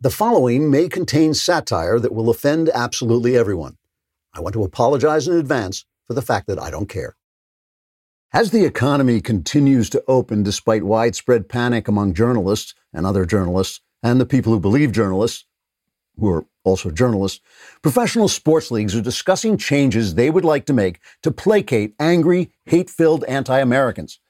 The following may contain satire that will offend absolutely everyone. I want to apologize in advance for the fact that I don't care. As the economy continues to open despite widespread panic among journalists and other journalists and the people who believe journalists, who are also journalists, professional sports leagues are discussing changes they would like to make to placate angry, hate filled anti Americans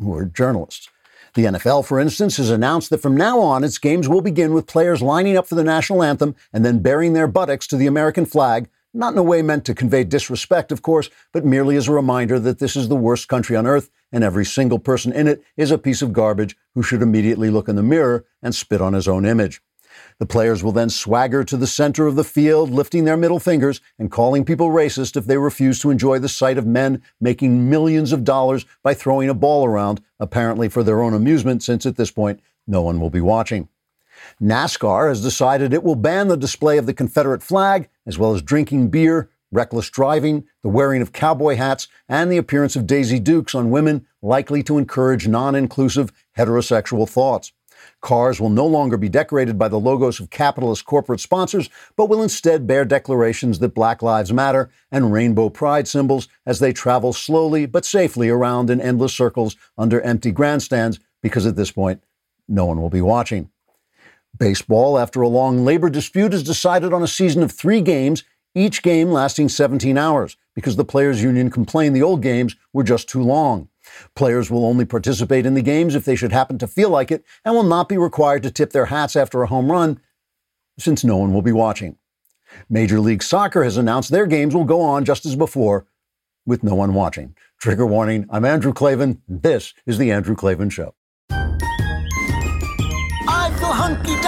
who are journalists. The NFL, for instance, has announced that from now on, its games will begin with players lining up for the national anthem and then burying their buttocks to the American flag, not in a way meant to convey disrespect, of course, but merely as a reminder that this is the worst country on earth and every single person in it is a piece of garbage who should immediately look in the mirror and spit on his own image. The players will then swagger to the center of the field, lifting their middle fingers and calling people racist if they refuse to enjoy the sight of men making millions of dollars by throwing a ball around, apparently for their own amusement, since at this point, no one will be watching. NASCAR has decided it will ban the display of the Confederate flag, as well as drinking beer, reckless driving, the wearing of cowboy hats, and the appearance of Daisy Dukes on women likely to encourage non inclusive heterosexual thoughts. Cars will no longer be decorated by the logos of capitalist corporate sponsors, but will instead bear declarations that Black Lives Matter and rainbow pride symbols as they travel slowly but safely around in endless circles under empty grandstands, because at this point, no one will be watching. Baseball, after a long labor dispute, has decided on a season of three games, each game lasting 17 hours, because the Players Union complained the old games were just too long. Players will only participate in the games if they should happen to feel like it and will not be required to tip their hats after a home run, since no one will be watching. Major League Soccer has announced their games will go on just as before, with no one watching. Trigger warning I'm Andrew Klavan. This is The Andrew Klavan Show. I feel hunky.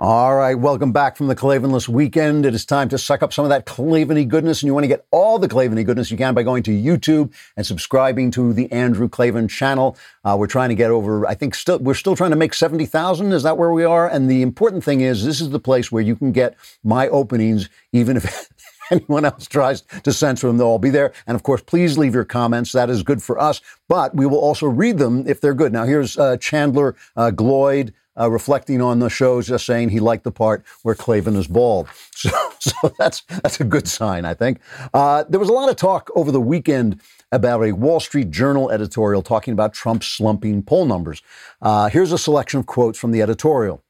All right, welcome back from the Klavanless weekend. It is time to suck up some of that Klavany goodness, and you want to get all the Klavany goodness you can by going to YouTube and subscribing to the Andrew Klavan channel. Uh, we're trying to get over, I think, still we're still trying to make seventy thousand. Is that where we are? And the important thing is, this is the place where you can get my openings, even if. anyone else tries to censor them, they'll all be there. And of course, please leave your comments. That is good for us. But we will also read them if they're good. Now, here's uh, Chandler uh, Gloyd uh, reflecting on the shows, just saying he liked the part where Klavan is bald. So, so that's that's a good sign, I think. Uh, there was a lot of talk over the weekend about a Wall Street Journal editorial talking about Trump's slumping poll numbers. Uh, here's a selection of quotes from the editorial.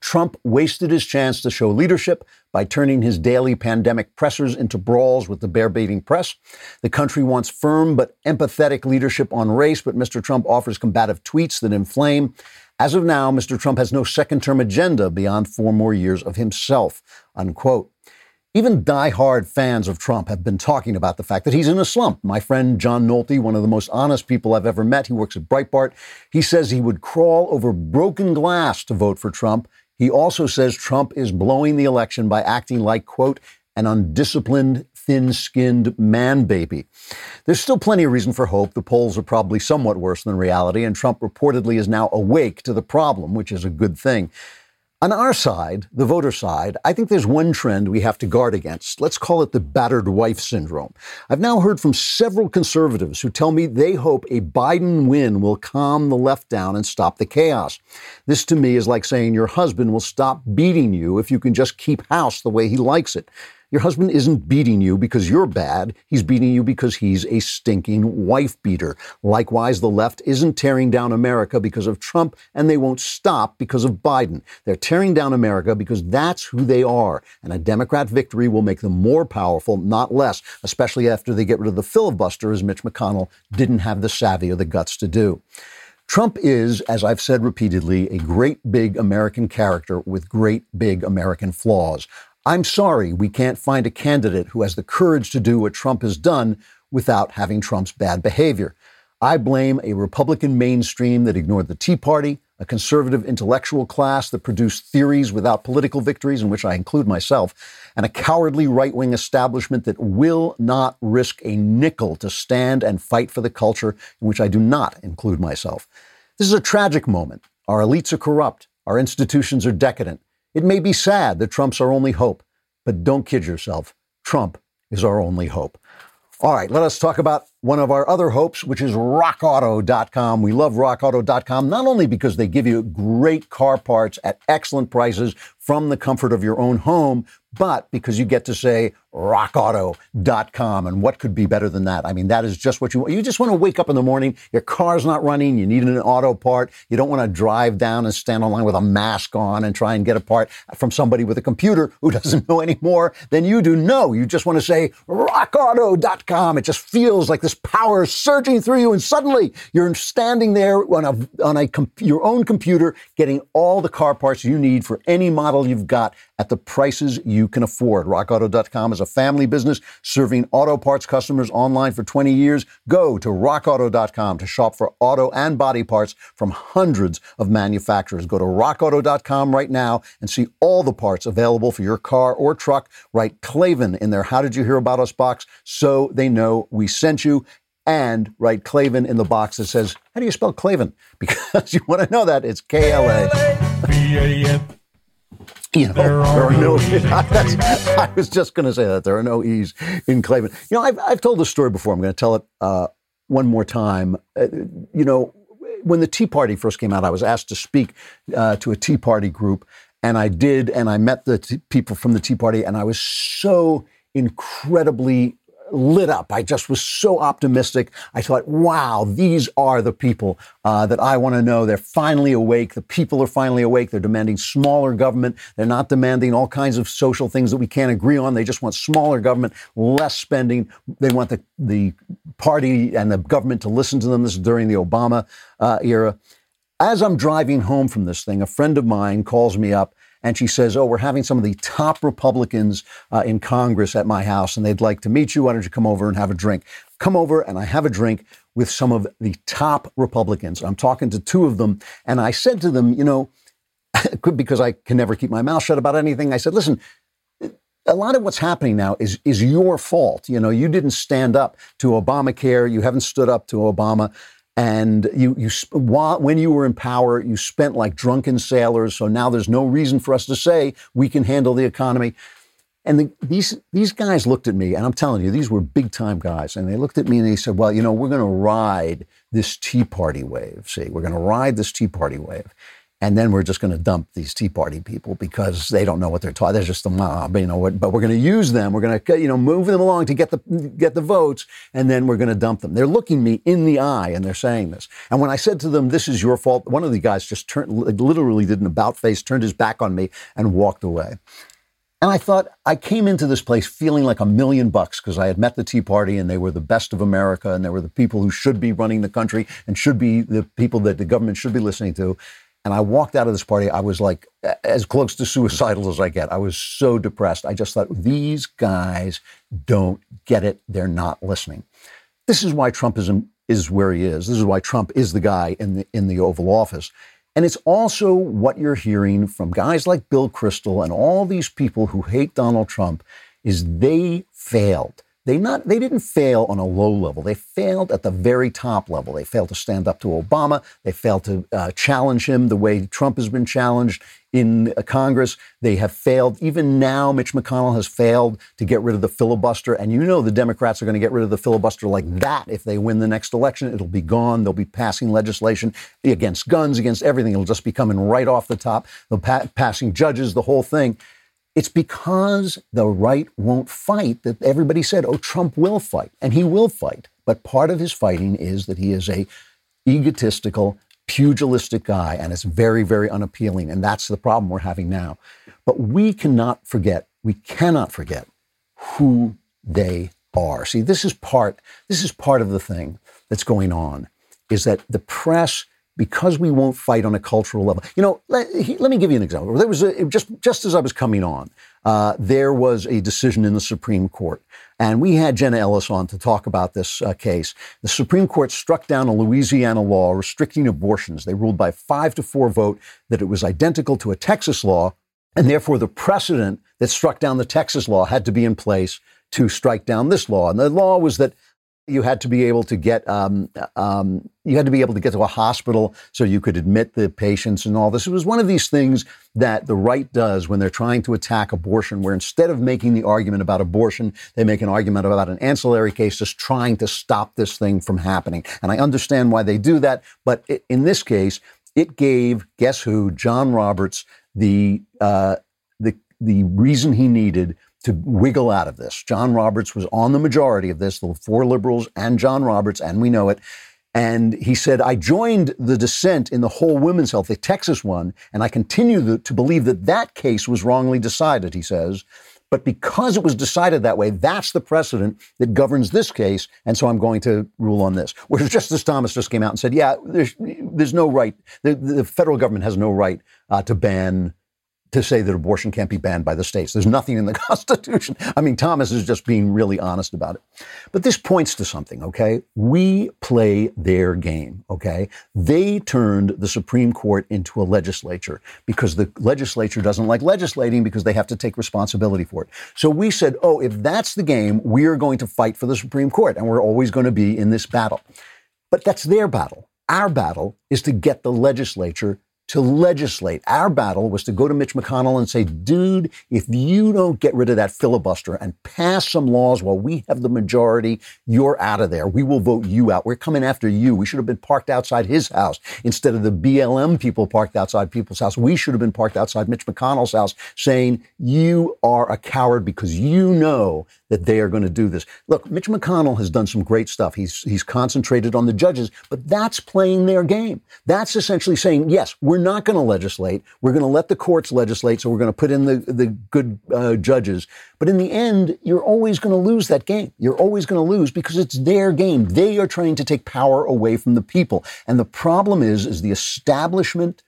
Trump wasted his chance to show leadership by turning his daily pandemic pressers into brawls with the bear baiting press. The country wants firm but empathetic leadership on race, but Mr. Trump offers combative tweets that inflame. As of now, Mr. Trump has no second term agenda beyond four more years of himself. Unquote. Even die-hard fans of Trump have been talking about the fact that he's in a slump. My friend John Nolte, one of the most honest people I've ever met, he works at Breitbart, he says he would crawl over broken glass to vote for Trump. He also says Trump is blowing the election by acting like, quote, an undisciplined, thin skinned man baby. There's still plenty of reason for hope. The polls are probably somewhat worse than reality, and Trump reportedly is now awake to the problem, which is a good thing. On our side, the voter side, I think there's one trend we have to guard against. Let's call it the battered wife syndrome. I've now heard from several conservatives who tell me they hope a Biden win will calm the left down and stop the chaos. This to me is like saying your husband will stop beating you if you can just keep house the way he likes it. Your husband isn't beating you because you're bad. He's beating you because he's a stinking wife beater. Likewise, the left isn't tearing down America because of Trump, and they won't stop because of Biden. They're tearing down America because that's who they are. And a Democrat victory will make them more powerful, not less, especially after they get rid of the filibuster, as Mitch McConnell didn't have the savvy or the guts to do. Trump is, as I've said repeatedly, a great big American character with great big American flaws. I'm sorry we can't find a candidate who has the courage to do what Trump has done without having Trump's bad behavior. I blame a Republican mainstream that ignored the Tea Party, a conservative intellectual class that produced theories without political victories, in which I include myself, and a cowardly right wing establishment that will not risk a nickel to stand and fight for the culture, in which I do not include myself. This is a tragic moment. Our elites are corrupt, our institutions are decadent. It may be sad that Trump's our only hope, but don't kid yourself. Trump is our only hope. All right, let us talk about one of our other hopes, which is rockauto.com. We love rockauto.com not only because they give you great car parts at excellent prices from the comfort of your own home, but because you get to say rockauto.com. And what could be better than that? I mean, that is just what you want. You just want to wake up in the morning, your car's not running, you need an auto part, you don't want to drive down and stand online with a mask on and try and get a part from somebody with a computer who doesn't know any more than you do. No, you just want to say rockauto.com. It just feels like this power is surging through you, and suddenly you're standing there on a on a your own computer, getting all the car parts you need for any model you've got at the prices you can afford. RockAuto.com is a family business serving auto parts customers online for 20 years. Go to RockAuto.com to shop for auto and body parts from hundreds of manufacturers. Go to RockAuto.com right now and see all the parts available for your car or truck. Write Klavan in their How Did You Hear About Us box so they know we sent you and write Klavan in the box that says, How do you spell Klavan? Because you want to know that it's K L A. You know, there are, there are no. I was just going to say that there are no e's in Klavan. You know, I've I've told this story before. I'm going to tell it uh, one more time. Uh, you know, when the Tea Party first came out, I was asked to speak uh, to a Tea Party group, and I did, and I met the t- people from the Tea Party, and I was so incredibly lit up. I just was so optimistic. I thought, wow, these are the people uh, that I want to know. They're finally awake. The people are finally awake. They're demanding smaller government. They're not demanding all kinds of social things that we can't agree on. They just want smaller government, less spending. They want the, the party and the government to listen to them. This is during the Obama uh, era. As I'm driving home from this thing, a friend of mine calls me up and she says, Oh, we're having some of the top Republicans uh, in Congress at my house, and they'd like to meet you. Why don't you come over and have a drink? Come over, and I have a drink with some of the top Republicans. I'm talking to two of them, and I said to them, You know, because I can never keep my mouth shut about anything, I said, Listen, a lot of what's happening now is is your fault. You know, you didn't stand up to Obamacare. You haven't stood up to Obama and you, you while, when you were in power, you spent like drunken sailors. So now there's no reason for us to say we can handle the economy. And the, these these guys looked at me, and I'm telling you, these were big time guys. And they looked at me and they said, "Well, you know, we're going to ride this Tea Party wave. See, we're going to ride this Tea Party wave." And then we're just going to dump these Tea Party people because they don't know what they're taught. They're just the mob, you know. But we're going to use them. We're going to, you know, move them along to get the get the votes, and then we're going to dump them. They're looking me in the eye and they're saying this. And when I said to them, "This is your fault," one of the guys just turned, literally did an about face, turned his back on me, and walked away. And I thought I came into this place feeling like a million bucks because I had met the Tea Party and they were the best of America and they were the people who should be running the country and should be the people that the government should be listening to. And I walked out of this party. I was like as close to suicidal as I get. I was so depressed. I just thought, these guys don't get it. They're not listening. This is why Trumpism is where he is. This is why Trump is the guy in the, in the Oval Office. And it's also what you're hearing from guys like Bill Kristol and all these people who hate Donald Trump is they failed. They not they didn't fail on a low level. They failed at the very top level. They failed to stand up to Obama. They failed to uh, challenge him the way Trump has been challenged in uh, Congress. They have failed. Even now, Mitch McConnell has failed to get rid of the filibuster. And you know the Democrats are going to get rid of the filibuster like that if they win the next election. It'll be gone. They'll be passing legislation against guns, against everything. It'll just be coming right off the top. They'll pa- passing judges, the whole thing. It's because the right won't fight that everybody said, oh, Trump will fight, and he will fight. But part of his fighting is that he is a egotistical, pugilistic guy, and it's very, very unappealing. And that's the problem we're having now. But we cannot forget, we cannot forget who they are. See, this is part, this is part of the thing that's going on, is that the press because we won't fight on a cultural level. You know, let, let me give you an example. There was a, just just as I was coming on, uh, there was a decision in the Supreme Court. And we had Jenna Ellis on to talk about this uh, case. The Supreme Court struck down a Louisiana law restricting abortions. They ruled by five to four vote that it was identical to a Texas law, and therefore the precedent that struck down the Texas law had to be in place to strike down this law. And the law was that you had to be able to get um, um, you had to be able to get to a hospital so you could admit the patients and all this. It was one of these things that the right does when they're trying to attack abortion, where instead of making the argument about abortion, they make an argument about an ancillary case, just trying to stop this thing from happening. And I understand why they do that, but in this case, it gave guess who John Roberts the uh, the the reason he needed to wiggle out of this. John Roberts was on the majority of this, the four liberals and John Roberts, and we know it. And he said, I joined the dissent in the whole women's health, the Texas one, and I continue to believe that that case was wrongly decided, he says. But because it was decided that way, that's the precedent that governs this case. And so I'm going to rule on this. Whereas Justice Thomas just came out and said, yeah, there's, there's no right, the, the federal government has no right uh, to ban to say that abortion can't be banned by the states. There's nothing in the Constitution. I mean, Thomas is just being really honest about it. But this points to something, okay? We play their game, okay? They turned the Supreme Court into a legislature because the legislature doesn't like legislating because they have to take responsibility for it. So we said, oh, if that's the game, we are going to fight for the Supreme Court and we're always going to be in this battle. But that's their battle. Our battle is to get the legislature to legislate. Our battle was to go to Mitch McConnell and say, dude, if you don't get rid of that filibuster and pass some laws while we have the majority, you're out of there. We will vote you out. We're coming after you. We should have been parked outside his house instead of the BLM people parked outside people's house. We should have been parked outside Mitch McConnell's house saying, you are a coward because you know that they are going to do this. Look, Mitch McConnell has done some great stuff. He's, he's concentrated on the judges, but that's playing their game. That's essentially saying, yes, we're not going to legislate. We're going to let the courts legislate. So we're going to put in the, the good uh, judges. But in the end, you're always going to lose that game. You're always going to lose because it's their game. They are trying to take power away from the people. And the problem is, is the establishment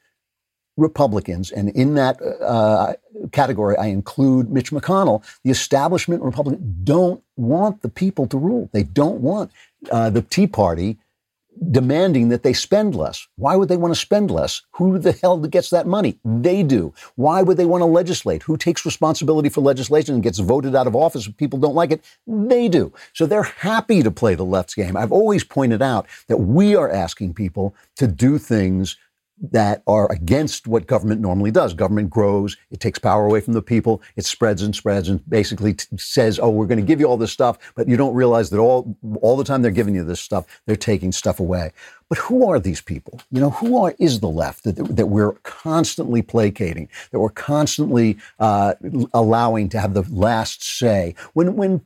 Republicans, and in that uh, category, I include Mitch McConnell. The establishment Republicans don't want the people to rule. They don't want uh, the Tea Party demanding that they spend less. Why would they want to spend less? Who the hell gets that money? They do. Why would they want to legislate? Who takes responsibility for legislation and gets voted out of office if people don't like it? They do. So they're happy to play the left's game. I've always pointed out that we are asking people to do things that are against what government normally does. Government grows, it takes power away from the people, it spreads and spreads and basically t- says, "Oh, we're going to give you all this stuff," but you don't realize that all all the time they're giving you this stuff, they're taking stuff away. But who are these people? You know, who are is the left that, that we're constantly placating, that we're constantly uh, allowing to have the last say? When when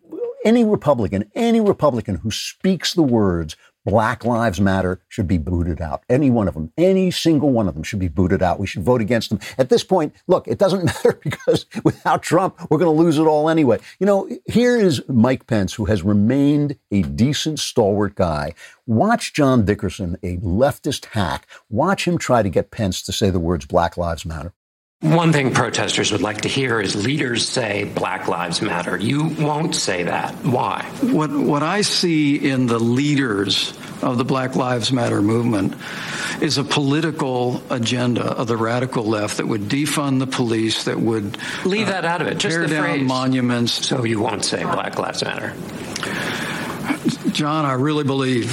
any Republican, any Republican who speaks the words Black Lives Matter should be booted out. Any one of them, any single one of them should be booted out. We should vote against them. At this point, look, it doesn't matter because without Trump, we're going to lose it all anyway. You know, here is Mike Pence, who has remained a decent, stalwart guy. Watch John Dickerson, a leftist hack, watch him try to get Pence to say the words Black Lives Matter. One thing protesters would like to hear is leaders say Black Lives Matter. You won't say that. Why? What, what I see in the leaders of the Black Lives Matter movement is a political agenda of the radical left that would defund the police, that would leave that out of it. Uh, Just tear the down phrase. monuments. So you won't say Black Lives Matter. John, I really believe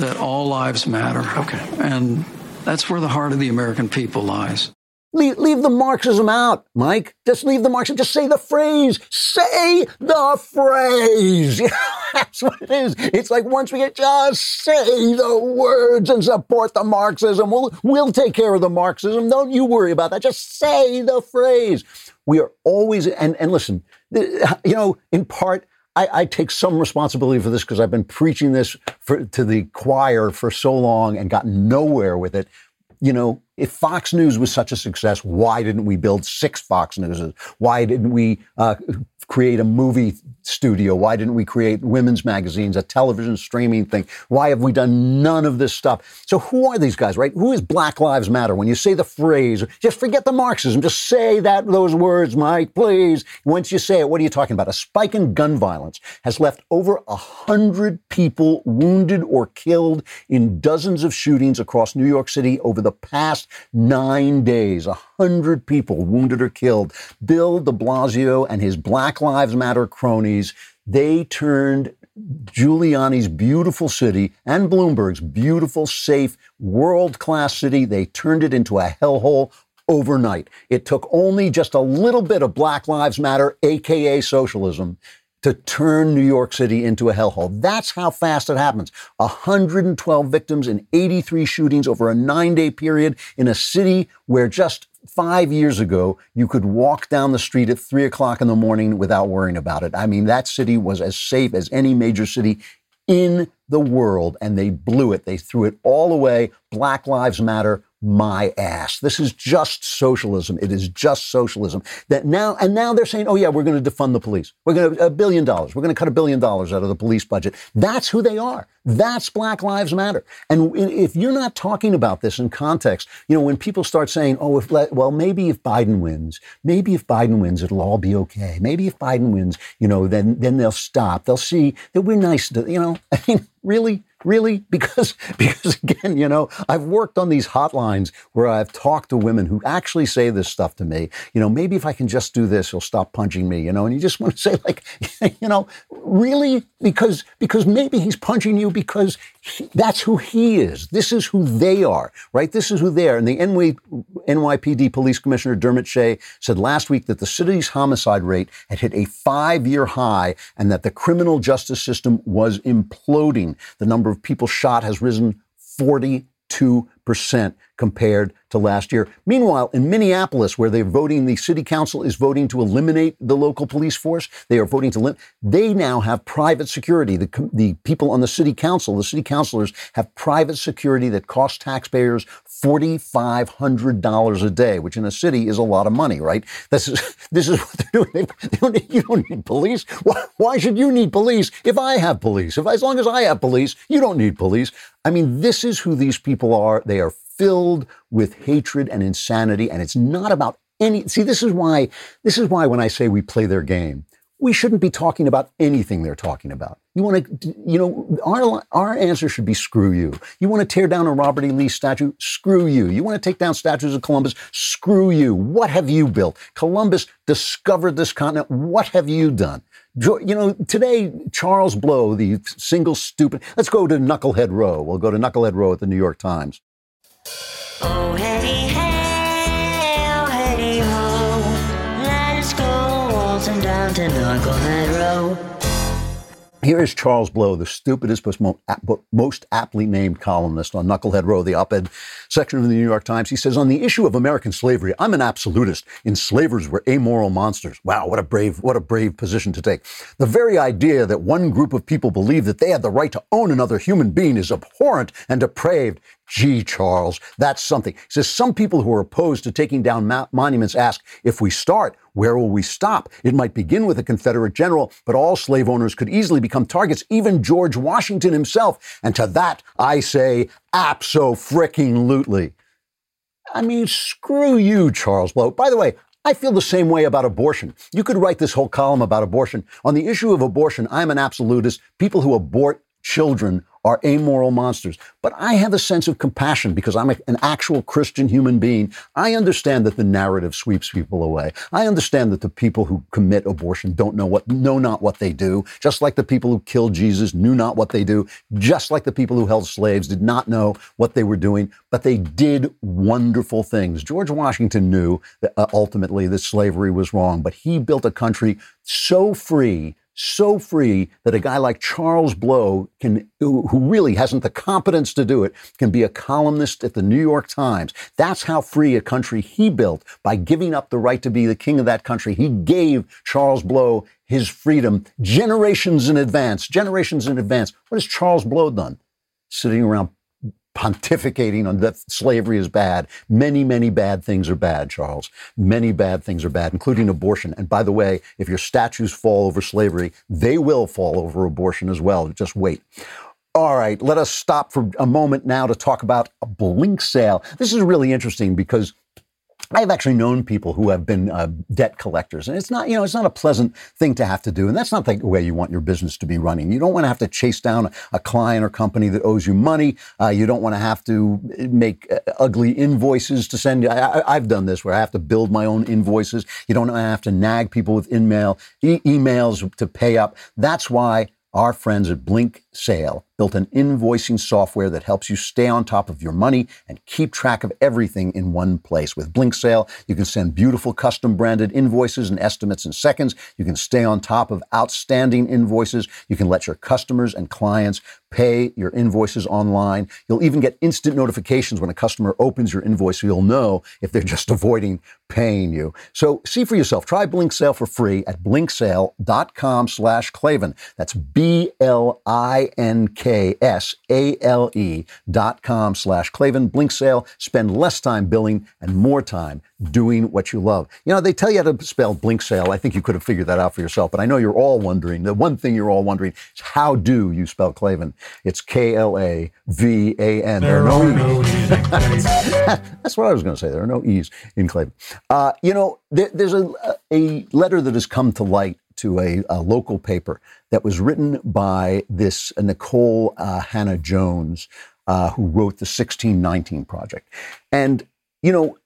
that all lives matter. Okay. And that's where the heart of the American people lies. Leave, leave, the Marxism out, Mike. Just leave the Marxism. Just say the phrase. Say the phrase. That's what it is. It's like once we get just say the words and support the Marxism. We'll, we'll take care of the Marxism. Don't you worry about that. Just say the phrase. We are always, and, and listen, you know, in part, I, I, take some responsibility for this because I've been preaching this for, to the choir for so long and gotten nowhere with it. You know, if Fox News was such a success, why didn't we build six Fox Newses? Why didn't we uh, create a movie studio? Why didn't we create women's magazines, a television streaming thing? Why have we done none of this stuff? So who are these guys, right? Who is Black Lives Matter? When you say the phrase, just forget the Marxism. Just say that those words, Mike, please. Once you say it, what are you talking about? A spike in gun violence has left over a hundred people wounded or killed in dozens of shootings across New York City over the past nine days. A hundred people wounded or killed. Bill de Blasio and his Black Lives Matter cronies, they turned Giuliani's beautiful city and Bloomberg's beautiful, safe, world class city, they turned it into a hellhole overnight. It took only just a little bit of Black Lives Matter, AKA socialism, to turn New York City into a hellhole. That's how fast it happens. 112 victims in 83 shootings over a nine day period in a city where just five years ago, you could walk down the street at three o'clock in the morning without worrying about it. I mean, that city was as safe as any major city in the world, and they blew it. They threw it all away. Black Lives Matter my ass. This is just socialism. It is just socialism. That now and now they're saying, "Oh yeah, we're going to defund the police. We're going to a billion dollars. We're going to cut a billion dollars out of the police budget." That's who they are. That's Black Lives Matter. And if you're not talking about this in context, you know, when people start saying, "Oh, if well, maybe if Biden wins, maybe if Biden wins, it'll all be okay. Maybe if Biden wins, you know, then then they'll stop. They'll see that we're nice to, you know." I mean, really Really? Because, because again, you know, I've worked on these hotlines where I've talked to women who actually say this stuff to me. You know, maybe if I can just do this, he'll stop punching me, you know, and you just want to say like, you know, really? Because, because maybe he's punching you because that's who he is. This is who they are, right? This is who they are. And the NY, NYPD Police Commissioner Dermot Shea said last week that the city's homicide rate had hit a five year high and that the criminal justice system was imploding. The number of people shot has risen 42% compared to last year. Meanwhile, in Minneapolis, where they're voting, the city council is voting to eliminate the local police force. They are voting to limit. They now have private security. The, the people on the city council, the city councilors, have private security that costs taxpayers $4,500 a day, which in a city is a lot of money, right? This is, this is what they're doing. They don't, you don't need police. Why, why should you need police if I have police? If as long as I have police, you don't need police. I mean, this is who these people are. They are filled with hatred and insanity. And it's not about any, see, this is why, this is why when I say we play their game, we shouldn't be talking about anything they're talking about. You want to, you know, our, our answer should be screw you. You want to tear down a Robert E. Lee statue? Screw you. You want to take down statues of Columbus? Screw you. What have you built? Columbus discovered this continent. What have you done? You know, today, Charles Blow, the single stupid, let's go to Knucklehead Row. We'll go to Knucklehead Row at the New York Times. Oh, hey, Here is Charles Blow, the stupidest but most aptly named columnist on Knucklehead Row, the op ed section of the New York Times. He says, On the issue of American slavery, I'm an absolutist. Enslavers were amoral monsters. Wow, what a brave, what a brave position to take. The very idea that one group of people believe that they had the right to own another human being is abhorrent and depraved. Gee, Charles, that's something. He says some people who are opposed to taking down ma- monuments ask, if we start, where will we stop? It might begin with a Confederate general, but all slave owners could easily become targets, even George Washington himself. And to that, I say, abso-fricking-lutely. I mean, screw you, Charles Blow. By the way, I feel the same way about abortion. You could write this whole column about abortion. On the issue of abortion, I'm an absolutist. People who abort children are amoral monsters. But I have a sense of compassion because I'm a, an actual Christian human being. I understand that the narrative sweeps people away. I understand that the people who commit abortion don't know what know not what they do, just like the people who killed Jesus knew not what they do, just like the people who held slaves did not know what they were doing, but they did wonderful things. George Washington knew that uh, ultimately that slavery was wrong, but he built a country so free so free that a guy like Charles Blow can, who really hasn't the competence to do it, can be a columnist at the New York Times. That's how free a country he built by giving up the right to be the king of that country. He gave Charles Blow his freedom generations in advance, generations in advance. What has Charles Blow done? Sitting around pontificating on that slavery is bad. Many, many bad things are bad, Charles. Many bad things are bad, including abortion. And by the way, if your statues fall over slavery, they will fall over abortion as well. Just wait. All right, let us stop for a moment now to talk about a Blinksale. This is really interesting because I've actually known people who have been uh, debt collectors, and it's not, you know, it's not a pleasant thing to have to do, and that's not the way you want your business to be running. You don't want to have to chase down a client or company that owes you money. Uh, you don't want to have to make uh, ugly invoices to send. I, have done this where I have to build my own invoices. You don't have to nag people with email e- emails to pay up. That's why our friends at Blink Sale built an invoicing software that helps you stay on top of your money and keep track of everything in one place. With Blinksale, you can send beautiful custom branded invoices and estimates in seconds. You can stay on top of outstanding invoices. You can let your customers and clients pay your invoices online. You'll even get instant notifications when a customer opens your invoice so you'll know if they're just avoiding paying you. So see for yourself. Try Blinksale for free at blinksale.com slash Klavan. That's B-L-I-N-K K-S-A-L-E dot com slash Klavan. Blinksale. Spend less time billing and more time doing what you love. You know, they tell you how to spell Blinksale. I think you could have figured that out for yourself, but I know you're all wondering. The one thing you're all wondering is how do you spell Klavan? It's K-L-A-V-A-N. There, there are no, E's. That's what I was going to say. There are no E's in Klavan. Uh, you know, there, there's a, a letter that has come to light to a, a, local paper that was written by this Nikole uh, Hannah Jones, uh, who wrote the 1619 Project. And, you know,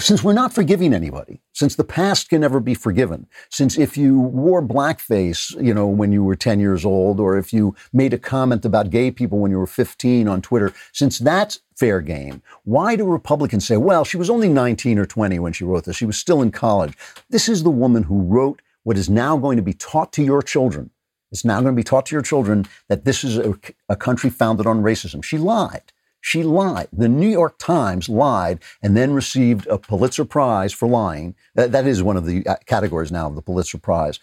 since we're not forgiving anybody, since the past can never be forgiven, since if you wore blackface, you know, when you were 10 years old, or if you made a comment about gay people when you were 15 on Twitter, since that's fair game, why do Republicans say, well, she was only 19 or 20 when she wrote this, she was still in college? This is the woman who wrote what is now going to be taught to your children. It's now going to be taught to your children that this is a, a country founded on racism. She lied. She lied. The New York Times lied and then received a Pulitzer Prize for lying. that, that is one of the uh, categories now of the Pulitzer Prize.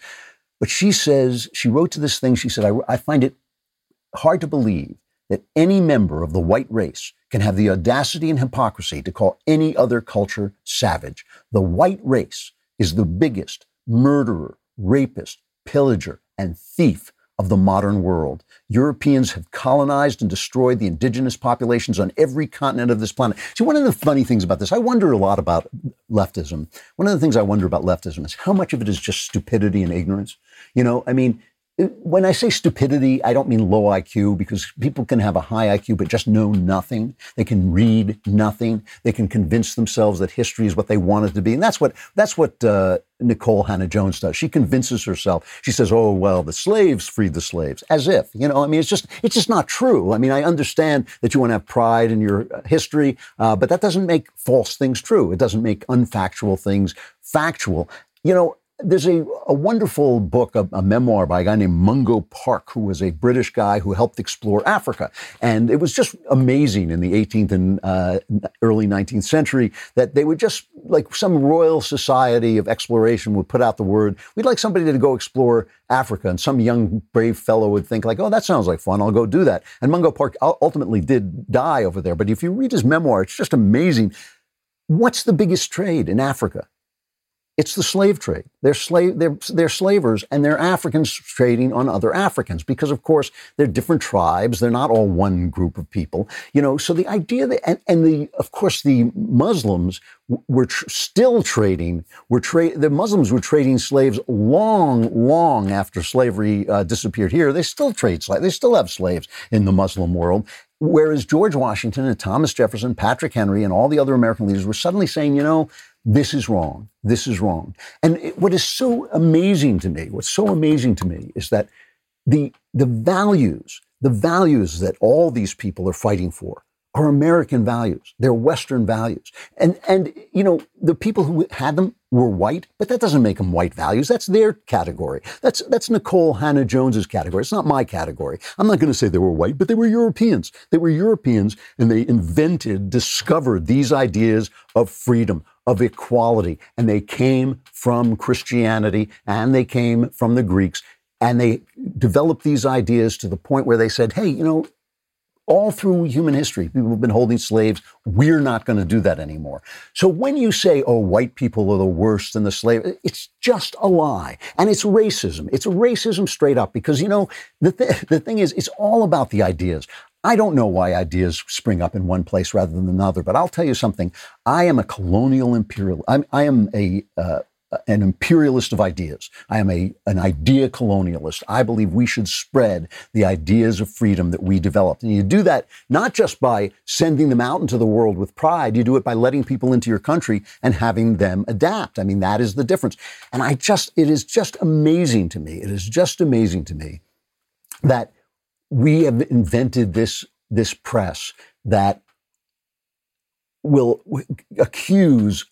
But she says, she wrote to this thing, she said, I, I find it hard to believe that any member of the white race can have the audacity and hypocrisy to call any other culture savage. The white race is the biggest, murderer, rapist, pillager, and thief of the modern world. Europeans have colonized and destroyed the indigenous populations on every continent of this planet. See, one of the funny things about this, I wonder a lot about leftism. One of the things I wonder about leftism is how much of it is just stupidity and ignorance. You know, I mean, when I say stupidity, I don't mean low IQ because people can have a high IQ but just know nothing. They can read nothing. They can convince themselves that history is what they want it to be, and that's what that's what uh, Nikole Hannah Jones does. She convinces herself. She says, "Oh well, the slaves freed the slaves," as if you know. I mean, it's just it's just not true. I mean, I understand that you want to have pride in your uh, history, uh, but that doesn't make false things true. It doesn't make unfactual things factual. You know, there's a, a wonderful book, a, a, memoir by a guy named Mungo Park, who was a British guy who helped explore Africa. And it was just amazing in the 18th and uh, early 19th century that they would just, like some royal society of exploration would put out the word, we'd like somebody to go explore Africa. And some young, brave fellow would think, like, oh, that sounds like fun. I'll go do that. And Mungo Park ultimately did die over there. But if you read his memoir, it's just amazing. What's the biggest trade in Africa? It's the slave trade. They're slave, they're, they're slavers and they're Africans trading on other Africans because, of course, they're different tribes. They're not all one group of people, you know. So the idea that, and, and the, of course, the Muslims were tr- still trading. Were tra- the Muslims were trading slaves long, long after slavery uh, disappeared here. They still trade slaves. They still have slaves in the Muslim world. Whereas George Washington and Thomas Jefferson, Patrick Henry, and all the other American leaders were suddenly saying, you know, this is wrong. This is wrong. And it, what is so amazing to me, what's so amazing to me is that the, the values, the values that all these people are fighting for are American values. They're Western values. And, and, you know, the people who had them were white, but that doesn't make them white values. That's their category. That's, that's Nikole Hannah Jones's category. It's not my category. I'm not going to say they were white, but they were Europeans. They were Europeans and they invented, discovered these ideas of freedom, of equality. And they came from Christianity and they came from the Greeks. And they developed these ideas to the point where they said, hey, you know, all through human history. People have been holding slaves. We're not going to do that anymore. So when you say, oh, white people are the worst and the slave, it's just a lie. And it's racism. It's racism straight up because, you know, the, th- the thing is, it's all about the ideas. I don't know why ideas spring up in one place rather than another, but I'll tell you something. I am a colonial imperial. I'm, I am a, uh, an imperialist of ideas. I am a, an idea colonialist. I believe we should spread the ideas of freedom that we developed. And you do that not just by sending them out into the world with pride, you do it by letting people into your country and having them adapt. I mean, that is the difference. And I just, it is just amazing to me. It is just amazing to me that we have invented this, this press that will accuse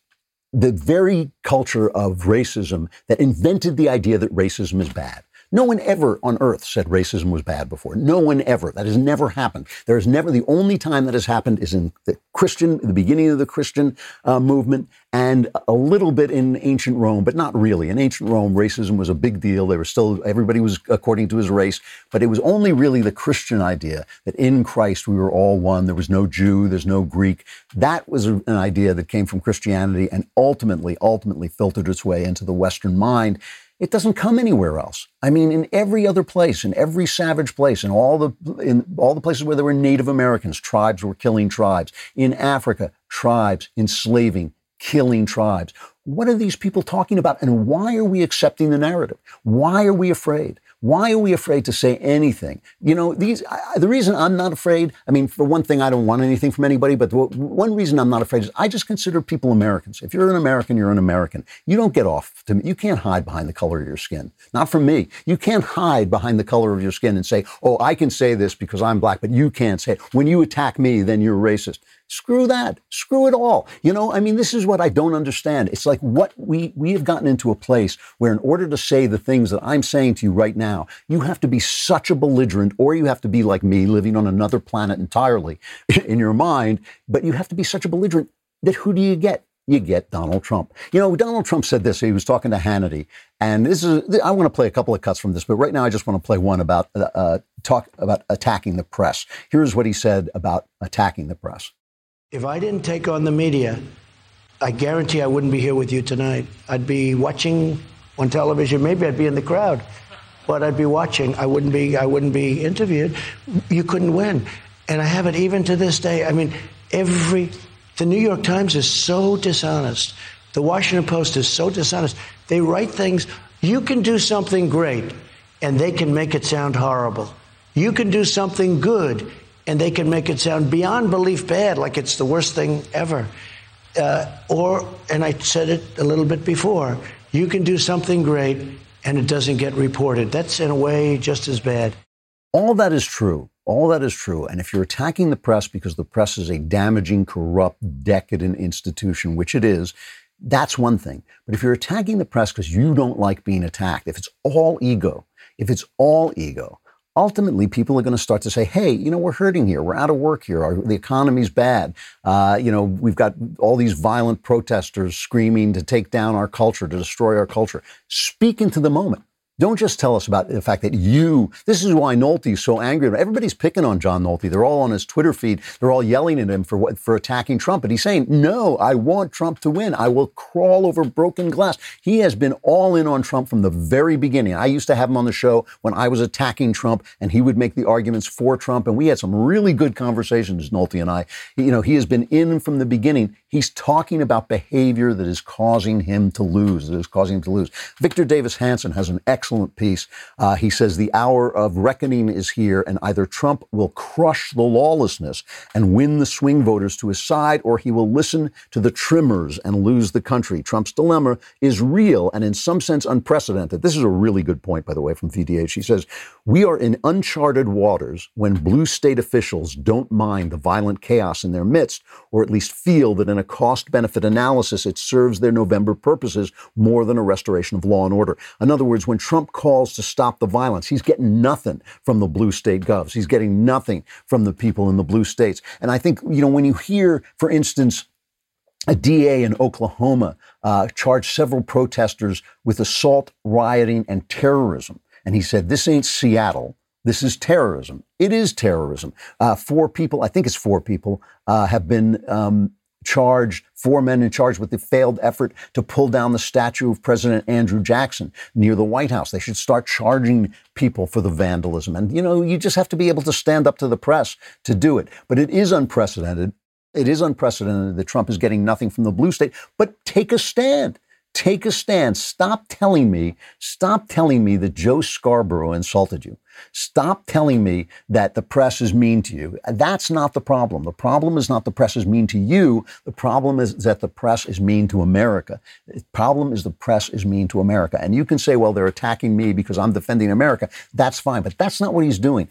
the very culture of racism that invented the idea that racism is bad. No one ever on earth said racism was bad before. No one ever. That has never happened. There is never, the only time that has happened is in the Christian, the beginning of the Christian uh, movement and a little bit in ancient Rome, but not really. In ancient Rome, racism was a big deal. They were still, everybody was according to his race, but it was only really the Christian idea that in Christ we were all one. There was no Jew, there's no Greek. That was an idea that came from Christianity and ultimately, ultimately filtered its way into the Western mind. It doesn't come anywhere else. I mean, in every other place, in every savage place, in all the in all the places where there were Native Americans, tribes were killing tribes. In Africa, tribes enslaving, killing tribes. What are these people talking about, and why are we accepting the narrative? Why are we afraid? Why are we afraid to say anything? You know, these, I, the reason I'm not afraid, I mean, for one thing, I don't want anything from anybody, but one reason I'm not afraid is I just consider people Americans. If you're an American, you're an American. You don't get off to me. You can't hide behind the color of your skin. Not from me. You can't hide behind the color of your skin and say, oh, I can say this because I'm black, but you can't say it. When you attack me, then you're racist. Screw that. Screw it all. You know, I mean, this is what I don't understand. It's like what we, we have gotten into a place where in order to say the things that I'm saying to you right now, you have to be such a belligerent or you have to be like me living on another planet entirely in your mind, but you have to be such a belligerent that who do you get? you get Donald Trump. You know, Donald Trump said this. He was talking to Hannity, and this is. I want to play a couple of cuts from this, but right now I just want to play one about uh, talk about attacking the press. Here's what he said about attacking the press. If I didn't take on the media, I guarantee I wouldn't be here with you tonight. I'd be watching on television. Maybe I'd be in the crowd, but I'd be watching. I wouldn't be. I wouldn't be interviewed. You couldn't win, and I have it even to this day. I mean, every the New York Times is so dishonest. The Washington Post is so dishonest. They write things. You can do something great, and they can make it sound horrible. You can do something good, and they can make it sound beyond belief bad, like it's the worst thing ever. Uh, or, and I said it a little bit before, you can do something great and it doesn't get reported. That's in a way just as bad. All that is true. All that is true. And if you're attacking the press because the press is a damaging, corrupt, decadent institution, which it is, that's one thing. But if you're attacking the press because you don't like being attacked, if it's all ego, if it's all ego, ultimately people are going to start to say, hey, you know, we're hurting here. We're out of work here. Our, the economy's bad. Uh, you know, we've got all these violent protesters screaming to take down our culture, to destroy our culture. Speak into the moment. Don't just tell us about the fact that you, this is why Nolte is so angry. Everybody's picking on John Nolte. They're all on his Twitter feed. They're all yelling at him for what, for attacking Trump. But he's saying, no, I want Trump to win. I will crawl over broken glass. He has been all in on Trump from the very beginning. I used to have him on the show when I was attacking Trump and he would make the arguments for Trump. And we had some really good conversations, Nolte and I. You know, he has been in from the beginning. He's talking about behavior that is causing him to lose, that is causing him to lose. Victor Davis Hanson has an excellent excellent piece. Uh, he says the hour of reckoning is here, and either Trump will crush the lawlessness and win the swing voters to his side, or he will listen to the trimmers and lose the country. Trump's dilemma is real and in some sense unprecedented. This is a really good point, by the way, from VDH. He says, We are in uncharted waters when blue state officials don't mind the violent chaos in their midst, or at least feel that in a cost benefit analysis, it serves their November purposes more than a restoration of law and order. In other words, when Trump Trump calls to stop the violence. He's getting nothing from the blue state govs. He's getting nothing from the people in the blue states. And I think, you know, when you hear, for instance, a DA in Oklahoma uh, charged several protesters with assault, rioting, and terrorism. And he said, This ain't Seattle This is terrorism. It is terrorism. Uh, four people, I think it's four people, uh, have been um, charged, four men in charge with the failed effort to pull down the statue of President Andrew Jackson near the White House. They should start charging people for the vandalism. And, you know, you just have to be able to stand up to the press to do it. But it is unprecedented. It is unprecedented that Trump is getting nothing from the blue state, but take a stand. Take a stand. Stop telling me, stop telling me that Joe Scarborough insulted you. Stop telling me that the press is mean to you. That's not the problem. The problem is not the press is mean to you. The problem is that the press is mean to America. The problem is the press is mean to America. And you can say, well, they're attacking me because I'm defending America. That's fine, but that's not what he's doing.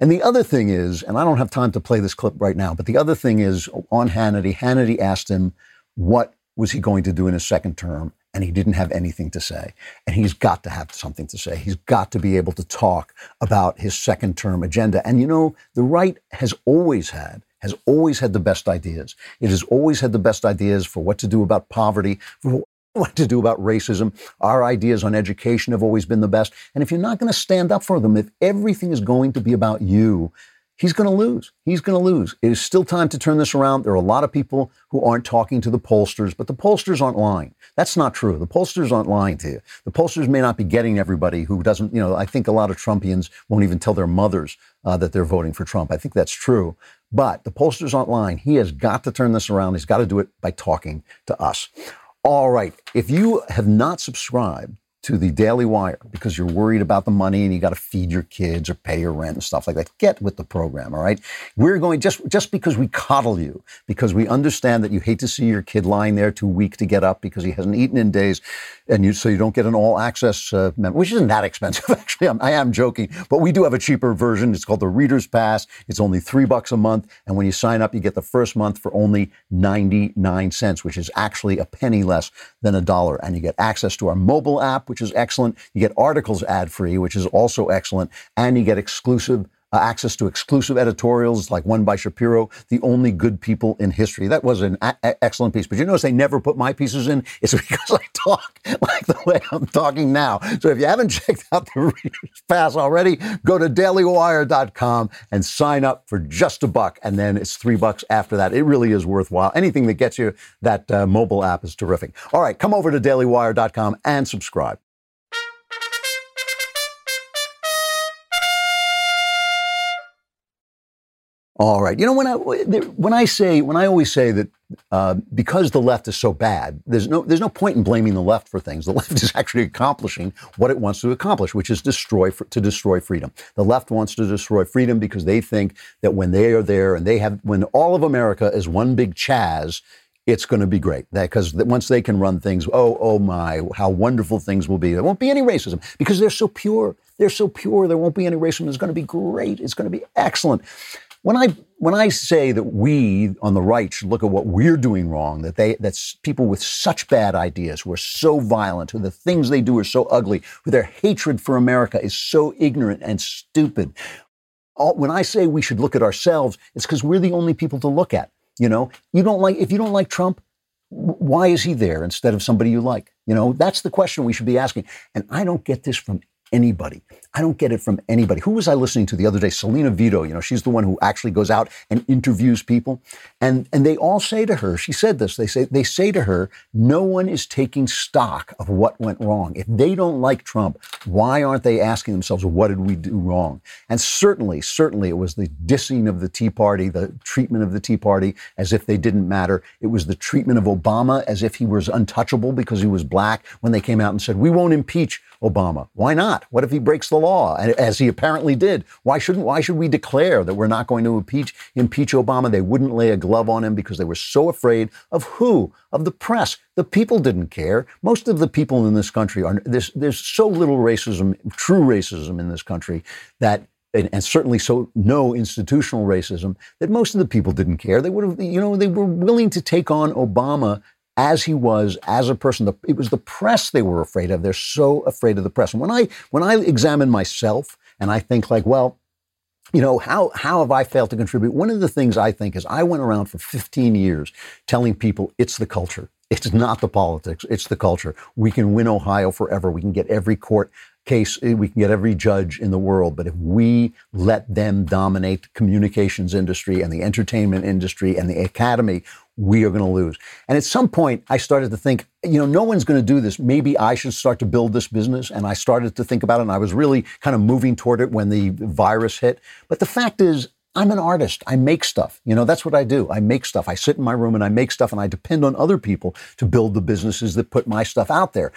And the other thing is, and I don't have time to play this clip right now, but the other thing is on Hannity, Hannity asked him what was he going to do in his second term? And he didn't have anything to say. And he's got to have something to say. He's got to be able to talk about his second term agenda. And you know, the right has always had has always had the best ideas. It has always had the best ideas for what to do about poverty, for what to do about racism. Our ideas on education have always been the best. And if you're not going to stand up for them, if everything is going to be about you, he's going to lose. He's going to lose. It is still time to turn this around. There are a lot of people who aren't talking to the pollsters, but the pollsters aren't lying. That's not true. The pollsters aren't lying to you. The pollsters may not be getting everybody who doesn't, you know, I think a lot of Trumpians won't even tell their mothers uh, that they're voting for Trump. I think that's true. But the pollsters aren't lying. He has got to turn this around. He's got to do it by talking to us. All right. If you have not subscribed to the Daily Wire because you're worried about the money and you got to feed your kids or pay your rent and stuff like that. Get with the program, all right? We're going just just because we coddle you, because we understand that you hate to see your kid lying there too weak to get up because he hasn't eaten in days, and you so you don't get an all access uh, member, which isn't that expensive actually. I'm, I am joking, but we do have a cheaper version. It's called the Reader's Pass. It's only three bucks a month, and when you sign up, you get the first month for only ninety nine cents, which is actually a penny less than a dollar, and you get access to our mobile app which is excellent. You get articles ad free, which is also excellent. And you get exclusive uh, access to exclusive editorials like one by Shapiro, The Only Good People in History. That was an a- excellent piece. But you notice they never put my pieces in? It's because I talk like the way I'm talking now. So if you haven't checked out the Reader's Pass already, go to dailywire.com and sign up for just a buck. And then it's three bucks after that. It really is worthwhile. Anything that gets you that uh, mobile app is terrific. All right, come over to dailywire.com and subscribe. All right. You know when I when I say when I always say that uh, because the left is so bad, there's no there's no point in blaming the left for things. The left is actually accomplishing what it wants to accomplish, which is destroy to destroy freedom. The left wants to destroy freedom because they think that when they are there and they have when all of America is one big Chaz, it's going to be great. Because once they can run things, oh, oh my, how wonderful things will be. There won't be any racism because they're so pure. They're so pure. There won't be any racism. It's going to be great. It's going to be excellent. When I when I say that we on the right should look at what we're doing wrong, that they that's people with such bad ideas who are so violent, who the things they do are so ugly, who their hatred for America is so ignorant and stupid. All, when I say we should look at ourselves, it's because we're the only people to look at. You know, you don't like if you don't like Trump, why is he there instead of somebody you like? You know, that's the question we should be asking. And I don't get this from anybody. I don't get it from anybody. Who was I listening to the other day? Salena Zito, you know, she's the one who actually goes out and interviews people. And and they all say to her, she said this, they say they say to her, no one is taking stock of what went wrong. If they don't like Trump, why aren't they asking themselves, what did we do wrong? And certainly, certainly it was the dissing of the Tea Party, the treatment of the Tea Party as if they didn't matter. It was the treatment of Obama as if he was untouchable because he was black when they came out and said, we won't impeach Obama. Why not? What if he breaks the law, as he apparently did? Why shouldn't? Why should we declare that we're not going to impeach impeach Obama? They wouldn't lay a glove on him because they were so afraid of who? Of the press. The people didn't care. Most of the people in this country are there's there's so little racism, true racism in this country that and, and, certainly so no institutional racism that most of the people didn't care. They would have, you know, they were willing to take on Obama as he was as a person. The, it was the press they were afraid of. They're so afraid of the press. And when I when I examine myself and I think like, well, you know, how how have I failed to contribute? One of the things I think is I went around for 15 years telling people it's the culture. It's not the politics, it's the culture. We can win Ohio forever. We can get every court case, eh, we can get every judge in the world, but if we let them dominate the communications industry and the entertainment industry and the academy, we are going to lose. And at some point, I started to think, you know, no one's going to do this. Maybe I should start to build this business. And I started to think about it, and I was really kind of moving toward it when the virus hit. But the fact is, I'm an artist. I make stuff. You know, that's what I do. I make stuff. I sit in my room and I make stuff and I depend on other people to build the businesses that put my stuff out there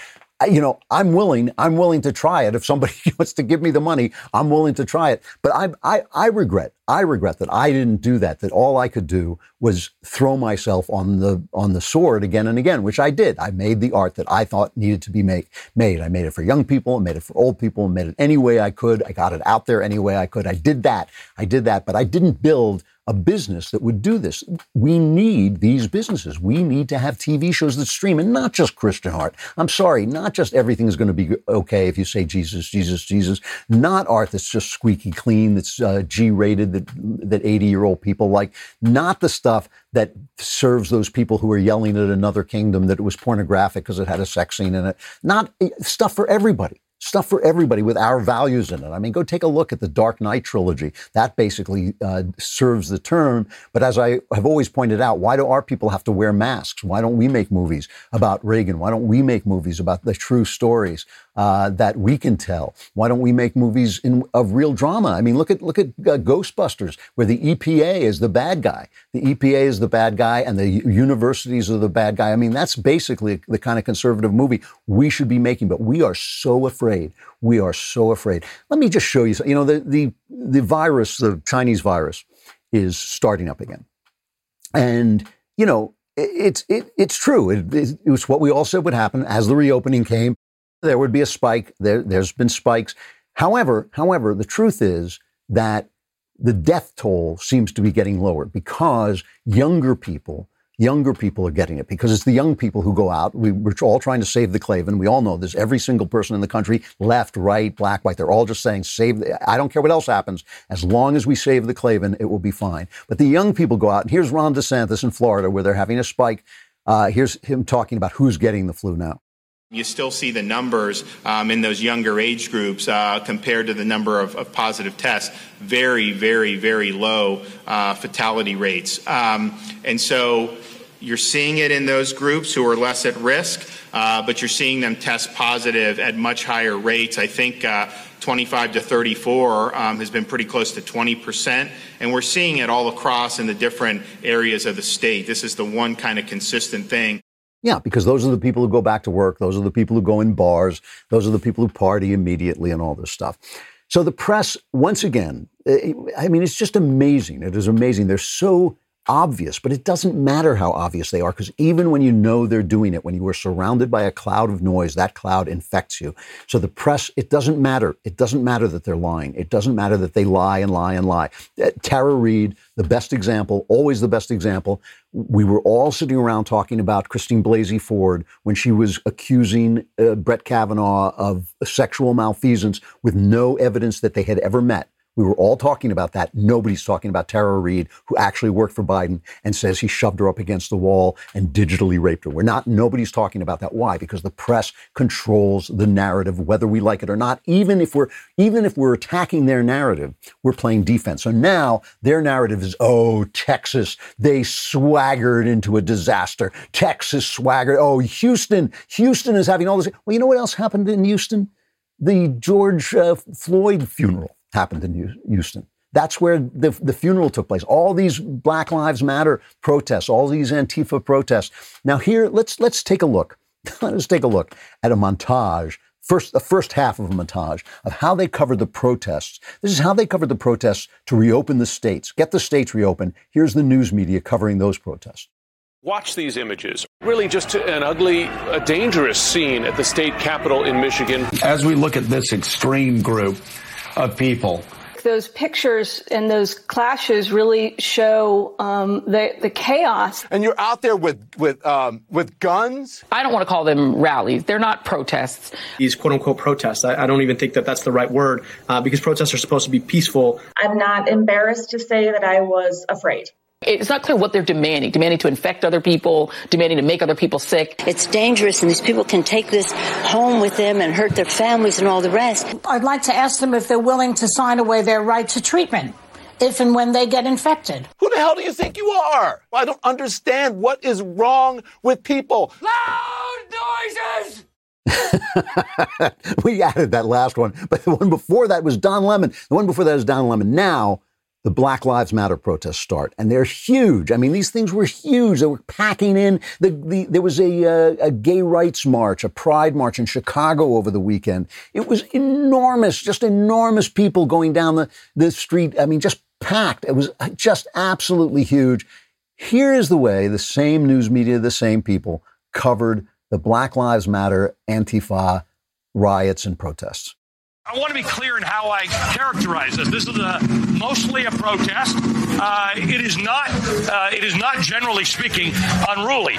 you know, I'm willing. I'm willing to try it. If somebody wants to give me the money, I'm willing to try it. But I, I, I regret. I regret that I didn't do that. That all I could do was throw myself on the on the sword again and again, which I did. I made the art that I thought needed to be make, made. I made it for young people. I made it for old people. I made it any way I could. I got it out there any way I could. I did that. I did that. But I didn't build a business that would do this. We need these businesses. We need to have TV shows that stream and not just Christian art. I'm sorry, not just everything is going to be okay if you say Jesus, Jesus, Jesus. Not art that's just squeaky clean, that's uh, G rated, that, that 80 year old people like. Not the stuff that serves those people who are yelling at another kingdom that it was pornographic because it had a sex scene in it. Not eh, stuff for everybody stuff for everybody with our values in it. I mean, go take a look at the Dark Knight trilogy. That basically uh, serves the term. But as I have always pointed out, why do our people have to wear masks? Why don't we make movies about Reagan? Why don't we make movies about the true stories uh, that we can tell? Why don't we make movies in, of real drama? I mean, look at look at uh, Ghostbusters, where the EPA is the bad guy. The EPA is the bad guy, and the universities are the bad guy. I mean, that's basically the kind of conservative movie we should be making. But we are so afraid. We are so afraid. Let me just show you. You know, the the the virus, the Chinese virus, is starting up again, and you know, it's it, it's true. It, it, it was what we all said would happen as the reopening came. There would be a spike. There, there's been spikes. However, however, the truth is that the death toll seems to be getting lower because younger people younger people are getting it because it's the young people who go out. We, are all trying to save the Klavan. We all know this. Every single person in the country, left, right, black, white, they're all just saying, save, the, I don't care what else happens. As long as we save the Klavan, it will be fine. But the young people go out, and here's Ron DeSantis in Florida where they're having a spike. Uh, here's him talking about who's getting the flu now. You still see the numbers um, in those younger age groups uh, compared to the number of, of, positive tests very, very, very low uh, fatality rates. Um, and so you're seeing it in those groups who are less at risk, uh, but you're seeing them test positive at much higher rates. I think uh, 25 to 34 um, has been pretty close to 20 percent, and we're seeing it all across in the different areas of the state. This is the one kind of consistent thing. Yeah, because those are the people who go back to work. Those are the people who go in bars. Those are the people who party immediately and all this stuff. So the press, once again, eh, I mean, it's just amazing. It is amazing. They're so obvious, but it doesn't matter how obvious they are because even when you know they're doing it, when you are surrounded by a cloud of noise, that cloud infects you. So the press, it doesn't matter. It doesn't matter that they're lying. It doesn't matter that they lie and lie and lie. Uh, Tara Reade, the best example, always the best example. We were all sitting around talking about Christine Blasey Ford when she was accusing uh, Brett Kavanaugh of sexual malfeasance with no evidence that they had ever met. We were all talking about that. Nobody's talking about Tara Reade, who actually worked for Biden and says he shoved her up against the wall and digitally raped her. We're not, nobody's talking about that. Why? Because the press controls the narrative, whether we like it or not. Even if we're, even if we're attacking their narrative, we're playing defense. So now their narrative is, oh, Texas, they swaggered into a disaster. Texas swaggered. Oh, Houston, Houston is having all this. Well, you know what else happened in Houston? The George uh, Floyd funeral happened in Houston. That's where the, the funeral took place. All these Black Lives Matter protests, all these Antifa protests. Now here, let's let's take a look. let's take a look at a montage. First, the first half of a montage of how they covered the protests. This is how they covered the protests to reopen the states, get the states reopened. Here's the news media covering those protests. Watch these images. Really, just an ugly, a dangerous scene at the state capitol in Michigan. As we look at this extreme group, of people. Those pictures and those clashes really show um, the the chaos. And you're out there with with um, with guns. I don't want to call them rallies. They're not protests. These quote unquote protests. I, I don't even think that that's the right word uh, because protests are supposed to be peaceful. I'm not embarrassed to say that I was afraid. It's not clear what they're demanding. Demanding to infect other people, demanding to make other people sick. It's dangerous, and these people can take this home with them and hurt their families and all the rest. I'd like to ask them if they're willing to sign away their right to treatment if and when they get infected. Who the hell do you think you are? I don't understand what is wrong with people. Loud noises! we added that last one, but the one before that was Don Lemon. The one before that is Don Lemon. Now, the Black Lives Matter protests start, and they're huge. I mean, these things were huge. They were packing in. The, the, there was a, uh, a gay rights march, a pride march in Chicago over the weekend. It was enormous, just enormous people going down the, the street. I mean, just packed. It was just absolutely huge. Here is the way the same news media, the same people covered the Black Lives Matter Antifa riots and protests. I want to be clear in how I characterize this. This is a, mostly a protest. Uh, it is not. Uh, it is not generally speaking unruly.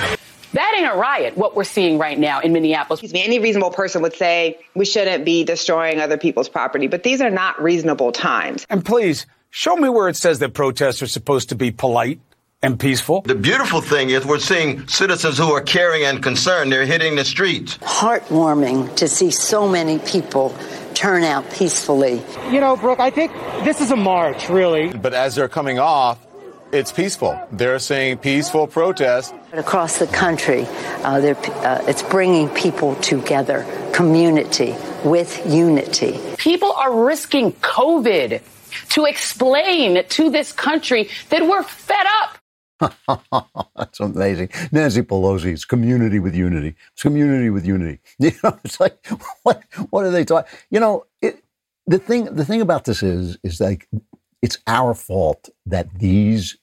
That ain't a riot, what we're seeing right now in Minneapolis. Excuse me, any reasonable person would say we shouldn't be destroying other people's property, but these are not reasonable times. And please, show me where it says that protests are supposed to be polite and peaceful. The beautiful thing is we're seeing citizens who are caring and concerned. They're hitting the streets. Heartwarming to see so many people turn out peacefully. You know, Brooke, I think this is a march, really. But as they're coming off, it's peaceful. They're saying peaceful protest. Across the country, uh, uh, it's bringing people together, community with unity. People are risking COVID to explain to this country that we're fed up. That's amazing. Nancy Pelosi, it's community with unity. It's community with unity. You know, it's like what what are they talking? You know, it, the thing the thing about this is is like it's our fault that these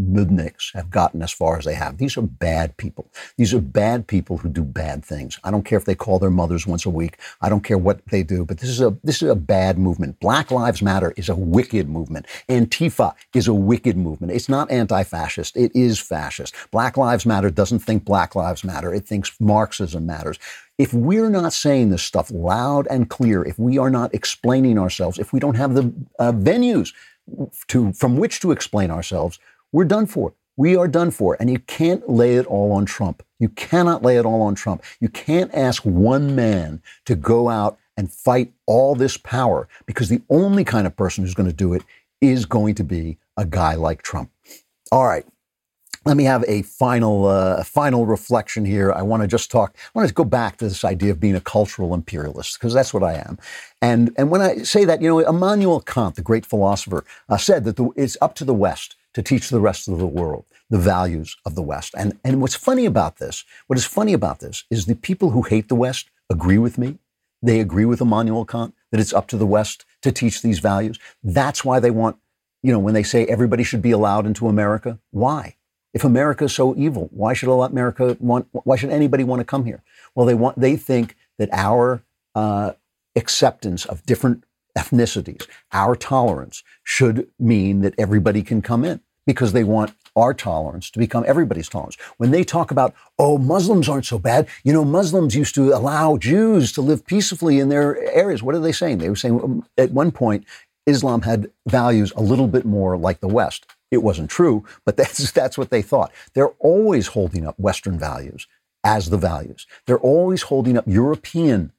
nudniks have gotten as far as they have. These are bad people. These are bad people who do bad things. I don't care if they call their mothers once a week. I don't care what they do, but this is a this is a bad movement. Black Lives Matter is a wicked movement. Antifa is a wicked movement. It's not anti-fascist. It is fascist. Black Lives Matter doesn't think Black Lives Matter. It thinks Marxism matters. If we're not saying this stuff loud and clear, if we are not explaining ourselves, if we don't have the uh, venues to from which to explain ourselves, we're done for. We are done for. And you can't lay it all on Trump. You cannot lay it all on Trump. You can't ask one man to go out and fight all this power because the only kind of person who's going to do it is going to be a guy like Trump. All right. Let me have a final, uh, final reflection here. I want to just talk. I want to go back to this idea of being a cultural imperialist because that's what I am. And and when I say that, you know, Immanuel Kant, the great philosopher, uh, said that the, it's up to the West to teach the rest of the world the values of the West. And, and what's funny about this, what is funny about this is the people who hate the West agree with me. They agree with Immanuel Kant that it's up to the West to teach these values. That's why they want, you know, when they say everybody should be allowed into America, why? If America is so evil, why should America want, why should anybody want to come here? Well, they want, they think that our uh, acceptance of different ethnicities, our tolerance should mean that everybody can come in because they want our tolerance to become everybody's tolerance. When they talk about, oh, Muslims aren't so bad, you know, Muslims used to allow Jews to live peacefully in their areas. What are they saying? They were saying um, at one point, Islam had values a little bit more like the West. It wasn't true, but that's, that's what they thought. They're always holding up Western values as the values. They're always holding up European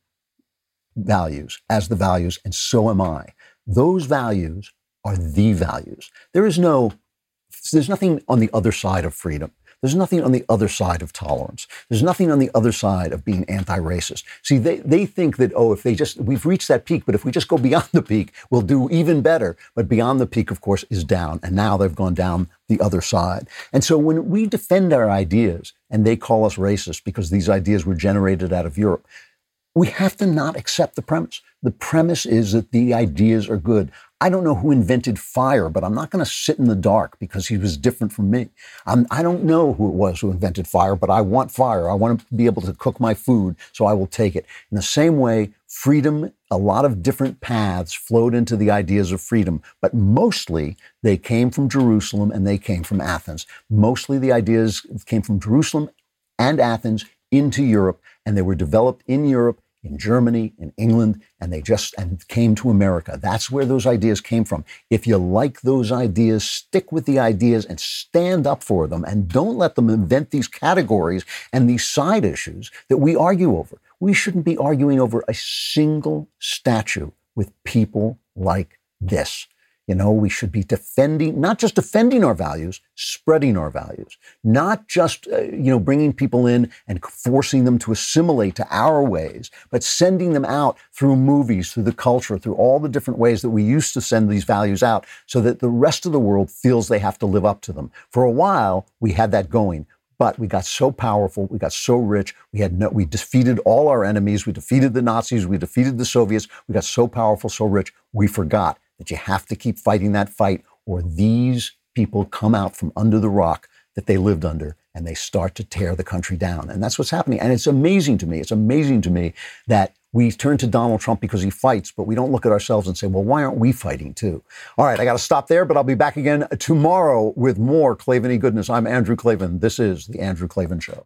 values as the values, and so am I. Those values are the values. There is no, there's nothing on the other side of freedom. There's nothing on the other side of tolerance. There's nothing on the other side of being anti-racist. See, they, they think that, oh, if they just, we've reached that peak, but if we just go beyond the peak, we'll do even better. But beyond the peak, of course, is down. And now they've gone down the other side. And so when we defend our ideas and they call us racist because these ideas were generated out of Europe, we have to not accept the premise. The premise is that the ideas are good. I don't know who invented fire, but I'm not going to sit in the dark because he was different from me. I'm, I do not know who it was who invented fire, but I want fire. I want to be able to cook my food, so I will take it. In the same way, freedom, a lot of different paths flowed into the ideas of freedom, but mostly they came from Jerusalem and they came from Athens. Mostly the ideas came from Jerusalem and Athens into Europe, and they were developed in Europe in Germany, in England, and they just and came to America. That's where those ideas came from. If you like those ideas, stick with the ideas and stand up for them and don't let them invent these categories and these side issues that we argue over. We shouldn't be arguing over a single statue with people like this. You know, we should be defending, not just defending our values, spreading our values, not just, uh, you know, bringing people in and forcing them to assimilate to our ways, but sending them out through movies, through the culture, through all the different ways that we used to send these values out so that the rest of the world feels they have to live up to them. For a while, we had that going. But we got so powerful, we got so rich, we had no, we defeated all our enemies, we defeated the Nazis, we defeated the Soviets, we got so powerful, so rich, we forgot that you have to keep fighting that fight, or these people come out from under the rock that they lived under and they start to tear the country down. And that's what's happening. And it's amazing to me. It's amazing to me that we turn to Donald Trump because he fights, but we don't look at ourselves and say, well, why aren't we fighting too? All right, I got to stop there, but I'll be back again tomorrow with more Klavan goodness. I'm Andrew Klavan. This is The Andrew Klavan Show.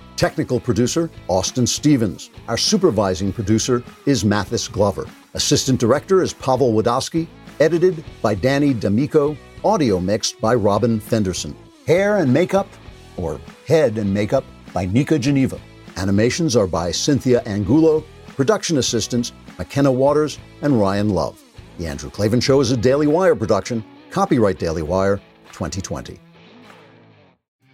Technical producer, Austin Stevens. Our supervising producer is Mathis Glover. Assistant director is Pavel Wadowski. Edited by Danny D'Amico. Audio mixed by Robin Fenderson. Hair and makeup, or head and makeup, by Nika Geneva. Animations are by Cynthia Angulo. Production assistants, McKenna Waters and Ryan Love. The Andrew Klavan Show is a Daily Wire production. Copyright Daily Wire 2020.